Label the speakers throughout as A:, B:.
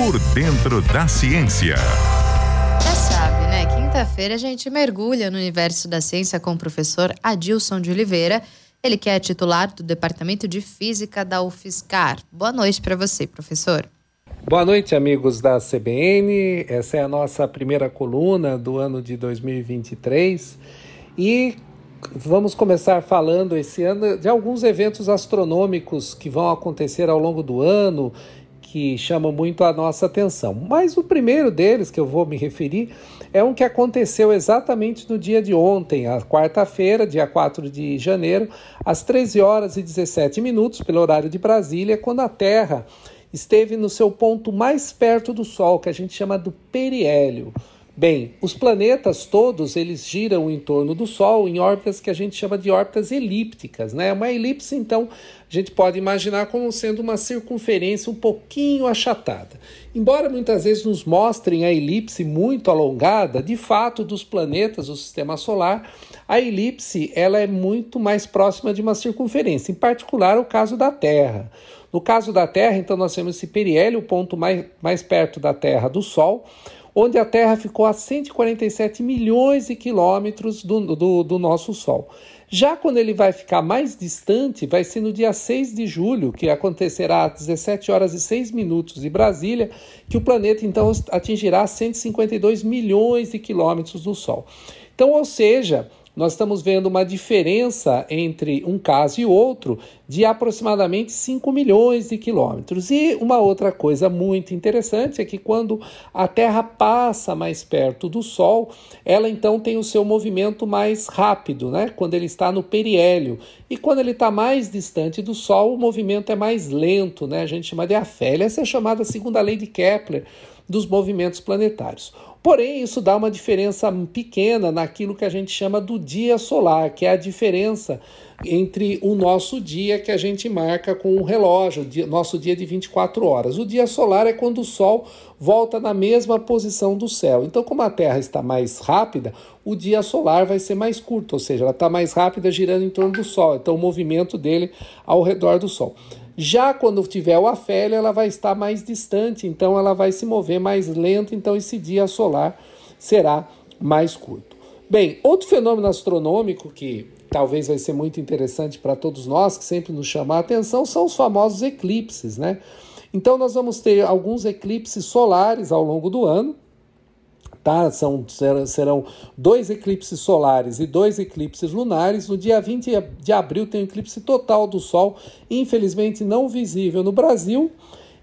A: Por dentro da ciência.
B: Já sabe, né? Quinta-feira a gente mergulha no universo da ciência com o professor Adilson de Oliveira. Ele que é titular do Departamento de Física da UFSCar. Boa noite para você, professor.
C: Boa noite, amigos da CBN. Essa é a nossa primeira coluna do ano de 2023 e vamos começar falando esse ano de alguns eventos astronômicos que vão acontecer ao longo do ano que chamam muito a nossa atenção. Mas o primeiro deles que eu vou me referir é um que aconteceu exatamente no dia de ontem, a quarta-feira, dia 4 de janeiro, às 13 horas e 17 minutos, pelo horário de Brasília, quando a Terra esteve no seu ponto mais perto do Sol, que a gente chama do periélio. Bem, os planetas todos eles giram em torno do Sol em órbitas que a gente chama de órbitas elípticas, né? Uma elipse, então, a gente pode imaginar como sendo uma circunferência um pouquinho achatada. Embora muitas vezes nos mostrem a elipse muito alongada, de fato, dos planetas do Sistema Solar, a elipse ela é muito mais próxima de uma circunferência, em particular o caso da Terra. No caso da Terra, então, nós temos esse periélio, o ponto mais, mais perto da Terra do Sol onde a Terra ficou a 147 milhões de quilômetros do, do, do, nosso Sol. Já quando ele vai ficar mais distante, vai ser no dia 6 de julho, que acontecerá às 17 horas e 6 minutos de Brasília, que o planeta então atingirá 152 milhões de quilômetros do Sol. Então, ou seja, nós estamos vendo uma diferença entre um caso e outro de aproximadamente 5 milhões de quilômetros. E uma outra coisa muito interessante é que quando a Terra passa mais perto do Sol, ela então tem o seu movimento mais rápido, né? quando ele está no periélio. E quando ele está mais distante do Sol, o movimento é mais lento, né? a gente chama de afélia. Essa é chamada segunda lei de Kepler dos movimentos planetários. Porém, isso dá uma diferença pequena naquilo que a gente chama do dia solar, que é a diferença entre o nosso dia que a gente marca com o relógio, nosso dia de 24 horas. O dia solar é quando o Sol volta na mesma posição do céu. Então, como a Terra está mais rápida, o dia solar vai ser mais curto, ou seja, ela está mais rápida girando em torno do Sol. Então, o movimento dele ao redor do Sol. Já quando tiver o afélio, ela vai estar mais distante, então ela vai se mover mais lento, então esse dia solar será mais curto. Bem, outro fenômeno astronômico que talvez vai ser muito interessante para todos nós, que sempre nos chama a atenção, são os famosos eclipses, né? Então nós vamos ter alguns eclipses solares ao longo do ano, tá? São, serão dois eclipses solares e dois eclipses lunares. No dia 20 de abril tem um eclipse total do Sol, infelizmente não visível no Brasil.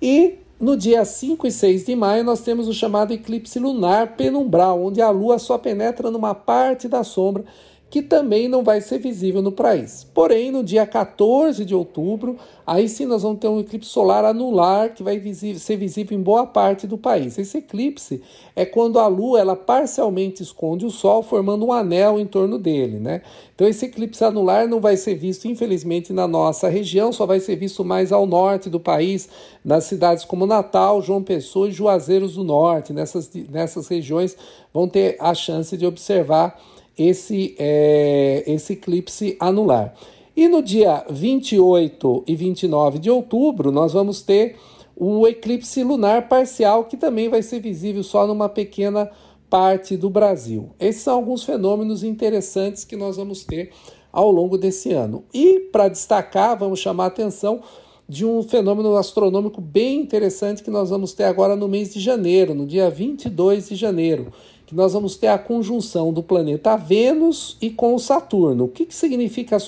C: E no dia 5 e 6 de maio nós temos o chamado eclipse lunar penumbral, onde a Lua só penetra numa parte da sombra que também não vai ser visível no país. Porém, no dia 14 de outubro, aí sim nós vamos ter um eclipse solar anular que vai ser visível em boa parte do país. Esse eclipse é quando a Lua ela parcialmente esconde o Sol, formando um anel em torno dele, né? Então esse eclipse anular não vai ser visto, infelizmente, na nossa região, só vai ser visto mais ao norte do país, nas cidades como Natal, João Pessoa e Juazeiros do Norte. Nessas, nessas regiões vão ter a chance de observar esse, é, esse eclipse anular. E no dia 28 e 29 de outubro, nós vamos ter o eclipse lunar parcial, que também vai ser visível só numa pequena parte do Brasil. Esses são alguns fenômenos interessantes que nós vamos ter ao longo desse ano. E para destacar, vamos chamar a atenção de um fenômeno astronômico bem interessante que nós vamos ter agora no mês de janeiro, no dia 22 de janeiro, que nós vamos ter a conjunção do planeta Vênus e com o Saturno. O que, que significa a,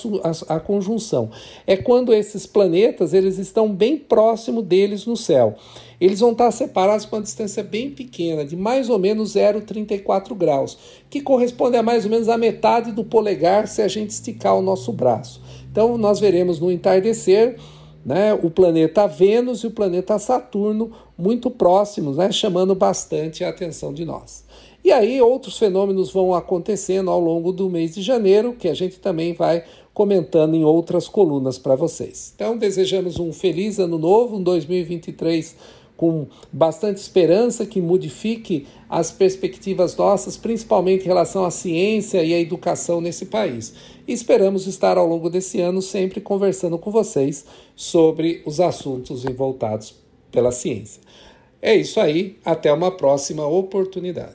C: a, a, conjunção? É quando esses planetas eles estão bem próximo deles no céu. Eles vão estar separados com uma distância bem pequena, de mais ou menos 0,34 graus, que corresponde a mais ou menos a metade do polegar se a gente esticar o nosso braço. Então nós veremos no entardecer né, o planeta Vênus e o planeta Saturno muito próximos, né, chamando bastante a atenção de nós. E aí outros fenômenos vão acontecendo ao longo do mês de janeiro, que a gente também vai comentando em outras colunas para vocês. Então, desejamos um feliz ano novo, um 2023 com bastante esperança que modifique as perspectivas nossas, principalmente em relação à ciência e à educação nesse país. E esperamos estar ao longo desse ano sempre conversando com vocês sobre os assuntos voltados pela ciência. É isso aí, até uma próxima oportunidade.